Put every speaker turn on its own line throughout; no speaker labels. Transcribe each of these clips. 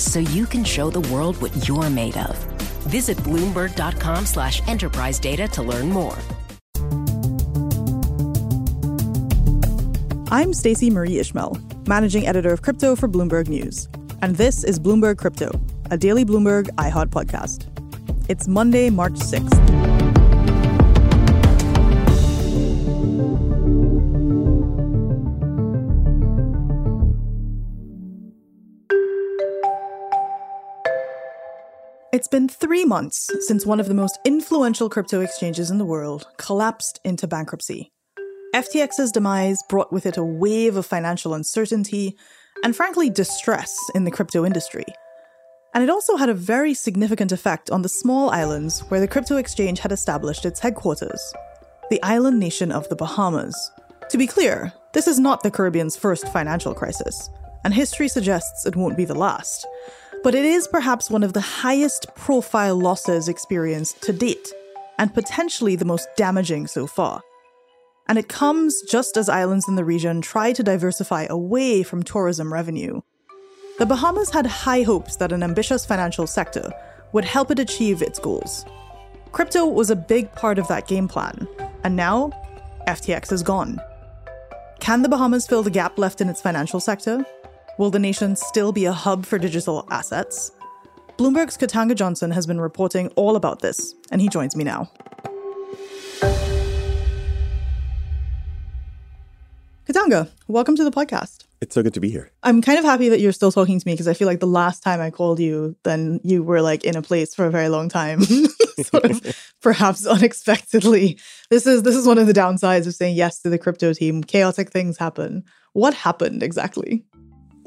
so you can show the world what you're made of. Visit Bloomberg.com slash enterprise data to learn more.
I'm Stacey Marie Ishmael, managing editor of crypto for Bloomberg News. And this is Bloomberg Crypto, a daily Bloomberg iHeart podcast. It's Monday, March 6th. It's been three months since one of the most influential crypto exchanges in the world collapsed into bankruptcy. FTX's demise brought with it a wave of financial uncertainty and, frankly, distress in the crypto industry. And it also had a very significant effect on the small islands where the crypto exchange had established its headquarters the island nation of the Bahamas. To be clear, this is not the Caribbean's first financial crisis, and history suggests it won't be the last. But it is perhaps one of the highest profile losses experienced to date, and potentially the most damaging so far and it comes just as islands in the region try to diversify away from tourism revenue. The Bahamas had high hopes that an ambitious financial sector would help it achieve its goals. Crypto was a big part of that game plan, and now FTX is gone. Can the Bahamas fill the gap left in its financial sector? Will the nation still be a hub for digital assets? Bloomberg's Katanga Johnson has been reporting all about this, and he joins me now. Katanga, welcome to the podcast.
It's so good to be here.
I'm kind of happy that you're still talking to me because I feel like the last time I called you, then you were like in a place for a very long time, sort of perhaps unexpectedly. This is this is one of the downsides of saying yes to the crypto team. Chaotic things happen. What happened exactly?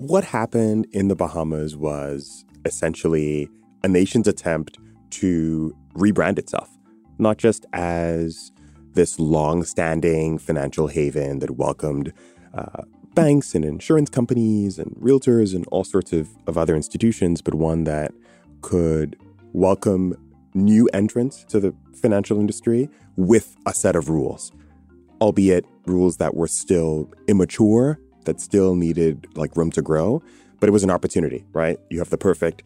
What happened in the Bahamas was essentially a nation's attempt to rebrand itself, not just as this long-standing financial haven that welcomed uh, banks and insurance companies and realtors and all sorts of, of other institutions, but one that could welcome new entrants to the financial industry with a set of rules, albeit rules that were still immature, that still needed like room to grow. But it was an opportunity, right? You have the perfect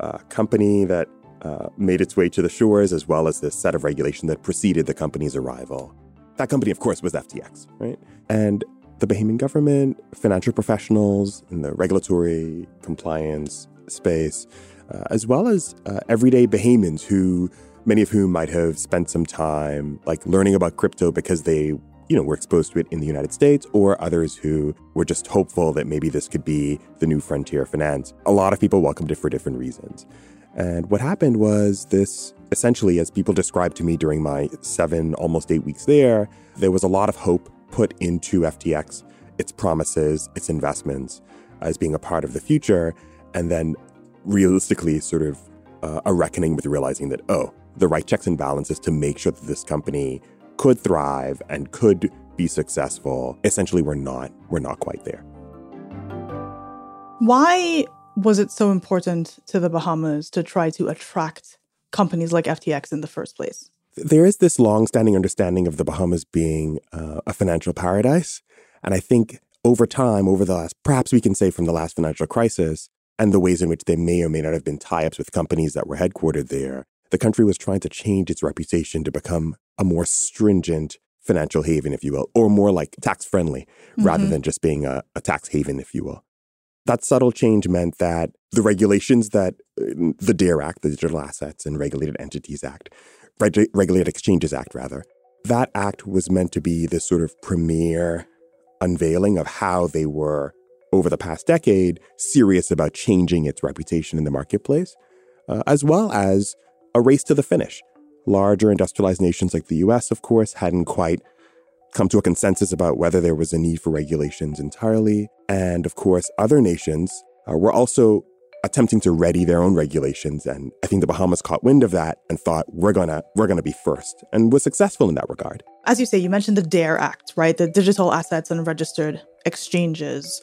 uh, company that uh, made its way to the shores, as well as this set of regulation that preceded the company's arrival. That company, of course, was FTX, right? And the Bahamian government, financial professionals in the regulatory compliance space, uh, as well as uh, everyday Bahamians who, many of whom might have spent some time like learning about crypto because they you know, were exposed to it in the United States, or others who were just hopeful that maybe this could be the new frontier of finance. A lot of people welcomed it for different reasons. And what happened was this essentially, as people described to me during my seven, almost eight weeks there, there was a lot of hope put into FTX, its promises, its investments as being a part of the future. And then realistically, sort of uh, a reckoning with realizing that, oh, the right checks and balances to make sure that this company could thrive and could be successful. Essentially we're not we're not quite there.
Why was it so important to the Bahamas to try to attract companies like FTX in the first place?
There is this long-standing understanding of the Bahamas being uh, a financial paradise, and I think over time, over the last, perhaps we can say from the last financial crisis, and the ways in which there may or may not have been tie-ups with companies that were headquartered there, the country was trying to change its reputation to become a more stringent financial haven, if you will, or more like tax-friendly, mm-hmm. rather than just being a, a tax haven, if you will. That subtle change meant that the regulations that uh, the DARE Act, the Digital Assets and Regulated Entities Act, Reg- Regulated Exchanges Act, rather. That act was meant to be this sort of premier unveiling of how they were, over the past decade, serious about changing its reputation in the marketplace, uh, as well as a race to the finish. Larger industrialized nations like the US, of course, hadn't quite come to a consensus about whether there was a need for regulations entirely. And of course, other nations uh, were also attempting to ready their own regulations. And I think the Bahamas caught wind of that and thought, we're gonna, we're gonna be first, and was successful in that regard.
As you say, you mentioned the DARE Act, right? The Digital Assets and Registered Exchanges.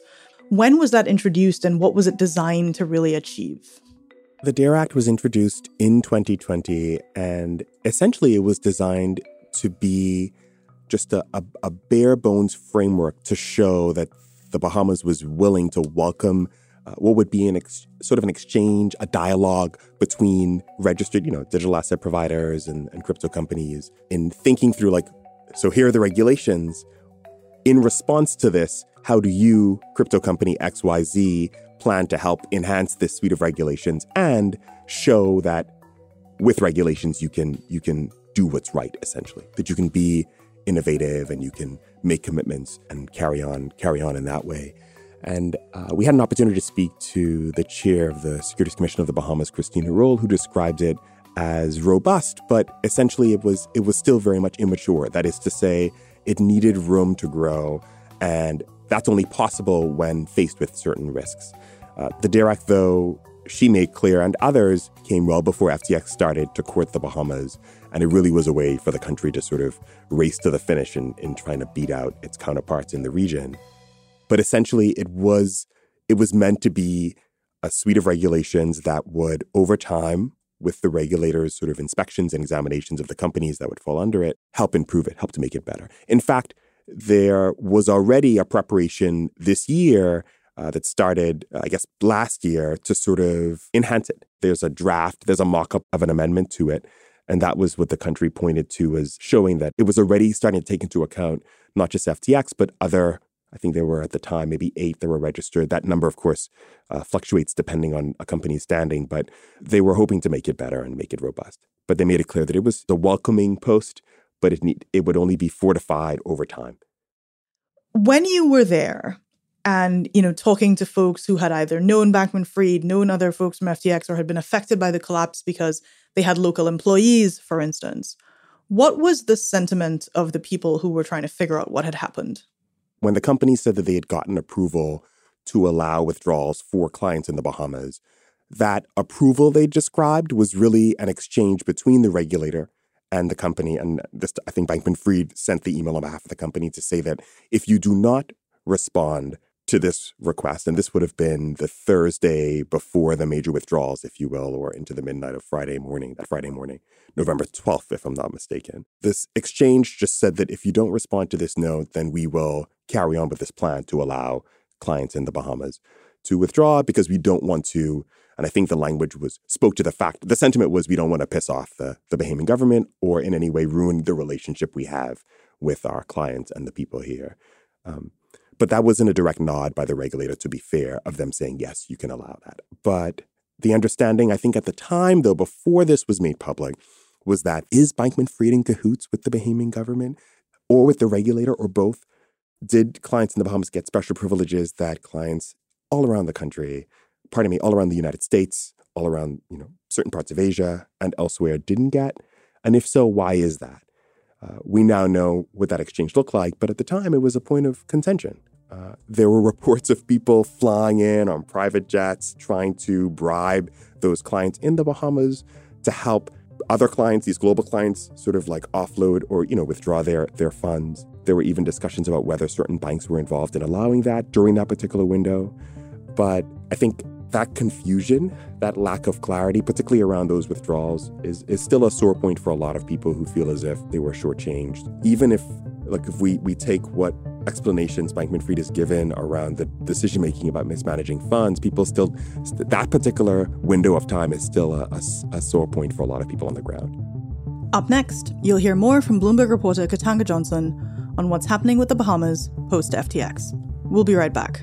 When was that introduced and what was it designed to really achieve?
The DARE Act was introduced in 2020, and essentially it was designed to be just a, a, a, bare bones framework to show that the Bahamas was willing to welcome uh, what would be an ex- sort of an exchange, a dialogue between registered, you know, digital asset providers and, and crypto companies in thinking through like, so here are the regulations. In response to this, how do you, crypto company XYZ, plan to help enhance this suite of regulations and show that with regulations you can you can do what's right essentially. That you can be innovative and you can make commitments and carry on carry on in that way. And uh, we had an opportunity to speak to the chair of the Securities Commission of the Bahamas, Christina Rolle, who described it as robust, but essentially it was it was still very much immature. That is to say, it needed room to grow, and that's only possible when faced with certain risks. Uh, the DARE Act, though, she made clear, and others came well before FTX started to court the Bahamas. And it really was a way for the country to sort of race to the finish in, in trying to beat out its counterparts in the region. But essentially, it was it was meant to be a suite of regulations that would, over time, with the regulators' sort of inspections and examinations of the companies that would fall under it, help improve it, help to make it better. In fact, there was already a preparation this year uh, that started, I guess, last year to sort of enhance it. There's a draft, there's a mock up of an amendment to it. And that was what the country pointed to as showing that it was already starting to take into account not just FTX, but other, I think there were at the time maybe eight that were registered. That number, of course, uh, fluctuates depending on a company's standing, but they were hoping to make it better and make it robust. But they made it clear that it was a welcoming post, but it, need, it would only be fortified over time.
When you were there, and you know talking to folks who had either known bankman fried known other folks from ftx or had been affected by the collapse because they had local employees for instance what was the sentiment of the people who were trying to figure out what had happened
when the company said that they had gotten approval to allow withdrawals for clients in the bahamas that approval they described was really an exchange between the regulator and the company and this i think bankman fried sent the email on behalf of the company to say that if you do not respond to this request. And this would have been the Thursday before the major withdrawals, if you will, or into the midnight of Friday morning, that Friday morning, November 12th, if I'm not mistaken. This exchange just said that if you don't respond to this note, then we will carry on with this plan to allow clients in the Bahamas to withdraw because we don't want to. And I think the language was spoke to the fact the sentiment was we don't want to piss off the, the Bahamian government or in any way ruin the relationship we have with our clients and the people here. Um, but that wasn't a direct nod by the regulator, to be fair, of them saying, yes, you can allow that. But the understanding, I think at the time, though, before this was made public, was that is Bankman Fried in cahoots with the Bahamian government or with the regulator or both? Did clients in the Bahamas get special privileges that clients all around the country, pardon me, all around the United States, all around, you know, certain parts of Asia and elsewhere didn't get? And if so, why is that? Uh, we now know what that exchange looked like, but at the time it was a point of contention. Uh, there were reports of people flying in on private jets trying to bribe those clients in the Bahamas to help other clients, these global clients, sort of like offload or you know withdraw their their funds. There were even discussions about whether certain banks were involved in allowing that during that particular window. But I think that confusion, that lack of clarity, particularly around those withdrawals, is is still a sore point for a lot of people who feel as if they were shortchanged. Even if like if we we take what explanations Bankman Fried has given around the decision making about mismanaging funds, people still, that particular window of time is still a, a, a sore point for a lot of people on the ground.
Up next, you'll hear more from Bloomberg reporter Katanga Johnson on what's happening with the Bahamas post FTX. We'll be right back.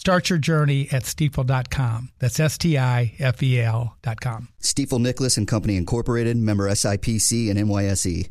Start your journey at stifel.com. That's S T I F E L.com.
Stifel Nicolaus and Company Incorporated, member SIPC and NYSE.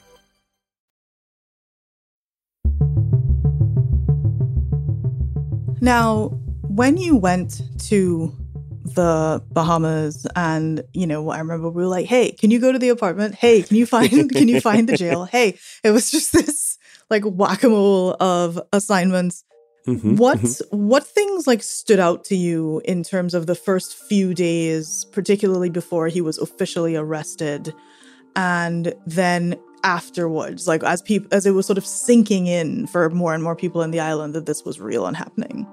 Now, when you went to the Bahamas and you know I remember we were like hey can you go to the apartment? Hey can you find can you find the jail? Hey it was just this like whack-a-mole of assignments. Mm-hmm, what mm-hmm. what things like stood out to you in terms of the first few days particularly before he was officially arrested? And then afterwards like as people as it was sort of sinking in for more and more people in the island that this was real and happening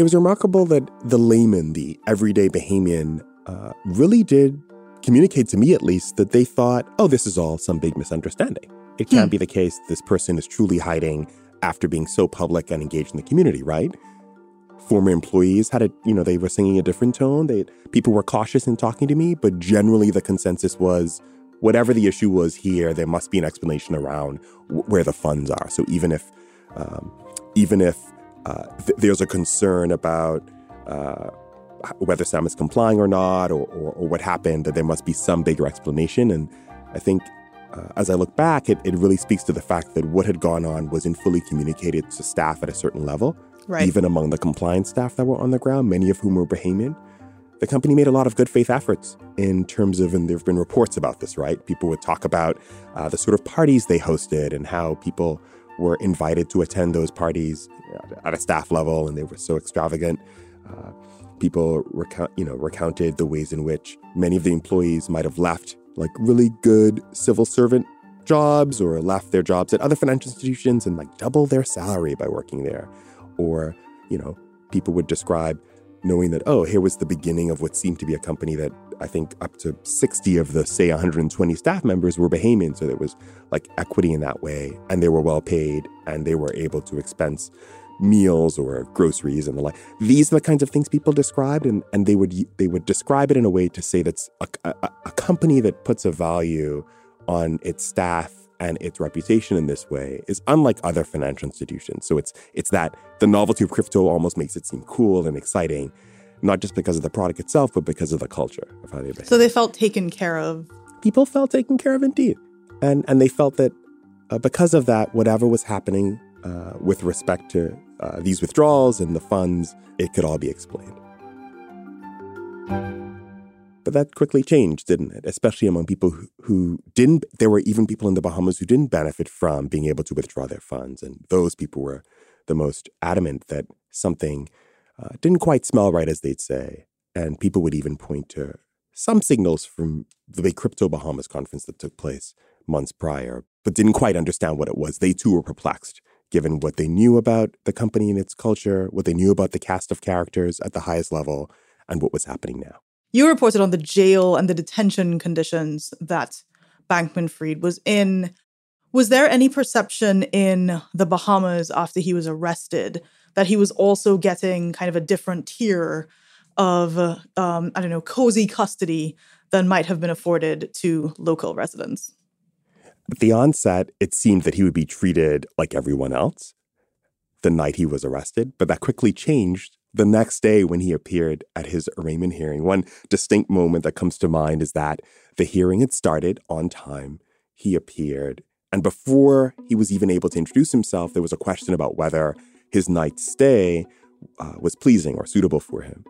it was remarkable that the layman, the everyday Bahamian, uh, really did communicate to me at least that they thought, oh, this is all some big misunderstanding. It can't hmm. be the case this person is truly hiding after being so public and engaged in the community, right? Former employees had a, you know, they were singing a different tone. They people were cautious in talking to me, but generally the consensus was whatever the issue was here, there must be an explanation around w- where the funds are. So even if, um, even if uh, th- there's a concern about uh, whether Sam is complying or not, or, or, or, what happened, that there must be some bigger explanation. And I think uh, as I look back, it, it really speaks to the fact that what had gone on wasn't fully communicated to staff at a certain level, right. even among the compliance staff that were on the ground, many of whom were Bahamian. The company made a lot of good faith efforts in terms of, and there have been reports about this, right? People would talk about uh, the sort of parties they hosted and how people were invited to attend those parties at a staff level, and they were so extravagant. Uh, people recount, you know, recounted the ways in which many of the employees might have left like really good civil servant jobs or left their jobs at other financial institutions and like double their salary by working there. Or, you know, people would describe knowing that, oh, here was the beginning of what seemed to be a company that I think up to 60 of the, say, 120 staff members were Bahamian. So there was like equity in that way. And they were well paid and they were able to expense meals or groceries and the like. These are the kinds of things people described, and, and they would they would describe it in a way to say that's a, a, a company that puts a value on its staff and its reputation in this way is unlike other financial institutions. So it's it's that the novelty of crypto almost makes it seem cool and exciting, not just because of the product itself, but because of the culture of how they behave.
So they felt taken care of.
People felt taken care of indeed, and and they felt that uh, because of that, whatever was happening uh, with respect to uh, these withdrawals and the funds, it could all be explained. But that quickly changed, didn't it? Especially among people who, who didn't, there were even people in the Bahamas who didn't benefit from being able to withdraw their funds. And those people were the most adamant that something uh, didn't quite smell right, as they'd say. And people would even point to some signals from the big Crypto Bahamas conference that took place months prior, but didn't quite understand what it was. They too were perplexed given what they knew about the company and its culture, what they knew about the cast of characters at the highest level, and what was happening now.
You reported on the jail and the detention conditions that Bankman Fried was in. Was there any perception in the Bahamas after he was arrested that he was also getting kind of a different tier of, um, I don't know, cozy custody than might have been afforded to local residents?
At the onset, it seemed that he would be treated like everyone else. the night he was arrested, but that quickly changed the next day when he appeared at his arraignment hearing. One distinct moment that comes to mind is that the hearing had started on time. He appeared, and before he was even able to introduce himself, there was a question about whether his night's stay uh, was pleasing or suitable for him.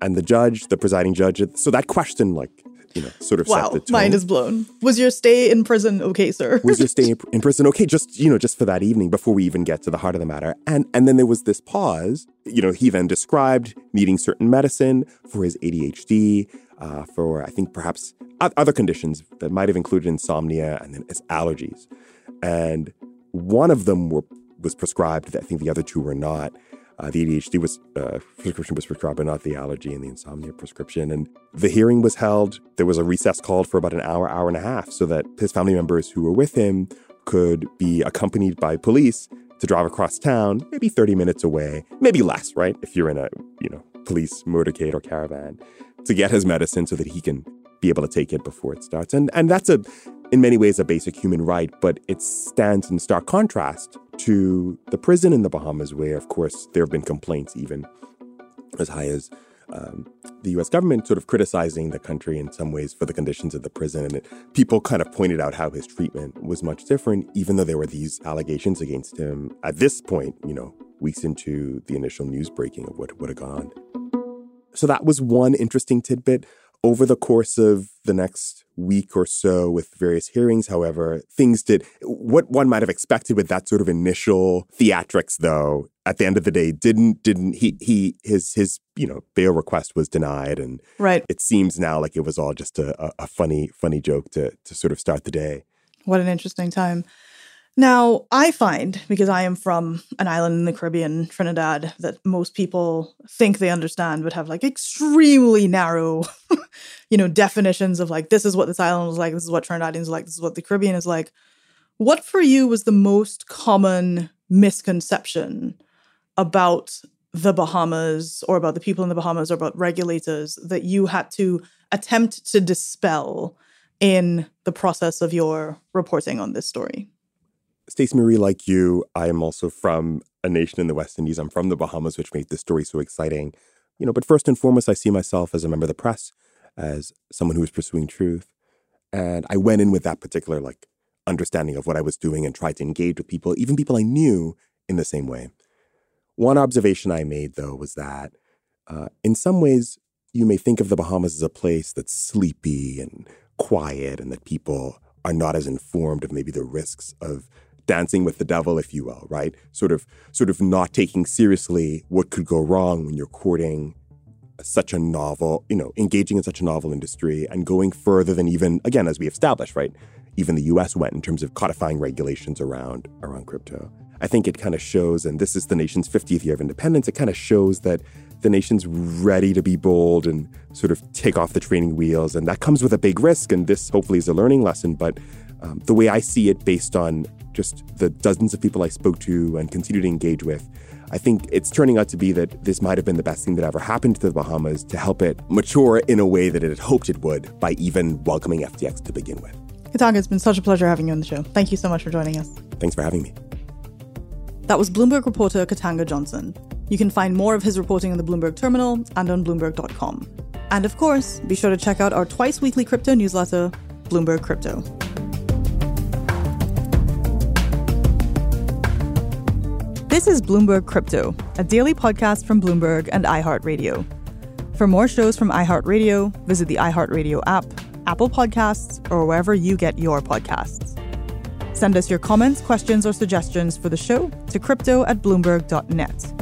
And the judge, the presiding judge, so that question, like, you know, sort of
wow,
set the tone.
mind is blown. Was your stay in prison okay, sir?
was your stay in prison okay? Just you know, just for that evening before we even get to the heart of the matter. And and then there was this pause. You know, he then described needing certain medicine for his ADHD, uh, for I think perhaps other conditions that might have included insomnia and then his allergies. And one of them were was prescribed. I think the other two were not. Uh, the ADHD was uh, prescription was prescribed, but not the allergy and the insomnia prescription. And the hearing was held. There was a recess called for about an hour, hour and a half, so that his family members who were with him could be accompanied by police to drive across town, maybe 30 minutes away, maybe less, right? If you're in a you know police motorcade or caravan, to get his medicine so that he can be able to take it before it starts. And and that's a in many ways a basic human right, but it stands in stark contrast to the prison in the Bahamas, where, of course, there have been complaints even as high as um, the U.S. government sort of criticizing the country in some ways for the conditions of the prison. And it, people kind of pointed out how his treatment was much different, even though there were these allegations against him at this point, you know, weeks into the initial news breaking of what would have gone on. So that was one interesting tidbit. Over the course of the next week or so with various hearings, however, things did what one might have expected with that sort of initial theatrics, though, at the end of the day, didn't didn't he he his his you know bail request was denied and
right.
it seems now like it was all just a, a, a funny funny joke to to sort of start the day.
What an interesting time. Now, I find, because I am from an island in the Caribbean, Trinidad, that most people think they understand, but have like extremely narrow, you know, definitions of like, this is what this island was like, this is what Trinidadians is like, this is what the Caribbean is like. What for you was the most common misconception about the Bahamas or about the people in the Bahamas or about regulators that you had to attempt to dispel in the process of your reporting on this story?
Stacey Marie, like you, I am also from a nation in the West Indies. I'm from the Bahamas, which made this story so exciting. You know, but first and foremost, I see myself as a member of the press, as someone who is pursuing truth. And I went in with that particular like understanding of what I was doing and tried to engage with people, even people I knew in the same way. One observation I made, though, was that uh, in some ways, you may think of the Bahamas as a place that's sleepy and quiet and that people are not as informed of maybe the risks of dancing with the devil, if you will, right? Sort of, sort of not taking seriously what could go wrong when you're courting such a novel, you know, engaging in such a novel industry and going further than even, again, as we established, right? Even the US went in terms of codifying regulations around around crypto. I think it kind of shows, and this is the nation's 50th year of independence, it kind of shows that the nation's ready to be bold and sort of take off the training wheels. And that comes with a big risk. And this hopefully is a learning lesson. But um, the way I see it, based on just the dozens of people I spoke to and continue to engage with, I think it's turning out to be that this might have been the best thing that ever happened to the Bahamas to help it mature in a way that it had hoped it would by even welcoming FTX to begin with.
Katanga, it's been such a pleasure having you on the show. Thank you so much for joining us.
Thanks for having me.
That was Bloomberg reporter Katanga Johnson. You can find more of his reporting on the Bloomberg terminal and on Bloomberg.com. And of course, be sure to check out our twice weekly crypto newsletter, Bloomberg Crypto. This is Bloomberg Crypto, a daily podcast from Bloomberg and iHeartRadio. For more shows from iHeartRadio, visit the iHeartRadio app, Apple Podcasts, or wherever you get your podcasts. Send us your comments, questions, or suggestions for the show to crypto at bloomberg.net.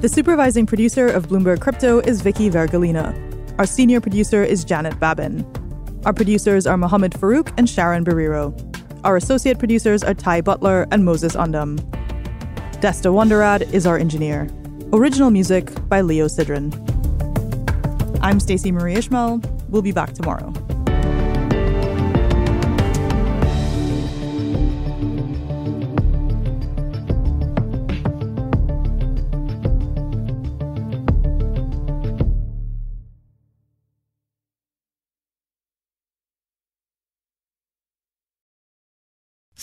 The supervising producer of Bloomberg Crypto is Vicki Vergolina. Our senior producer is Janet Babin. Our producers are Mohammed Farouk and Sharon Barrero. Our associate producers are Ty Butler and Moses Undum. Desta Wondirad is our engineer. Original music by Leo Sidran. I'm Stacey Marie Ishmael. We'll be back tomorrow.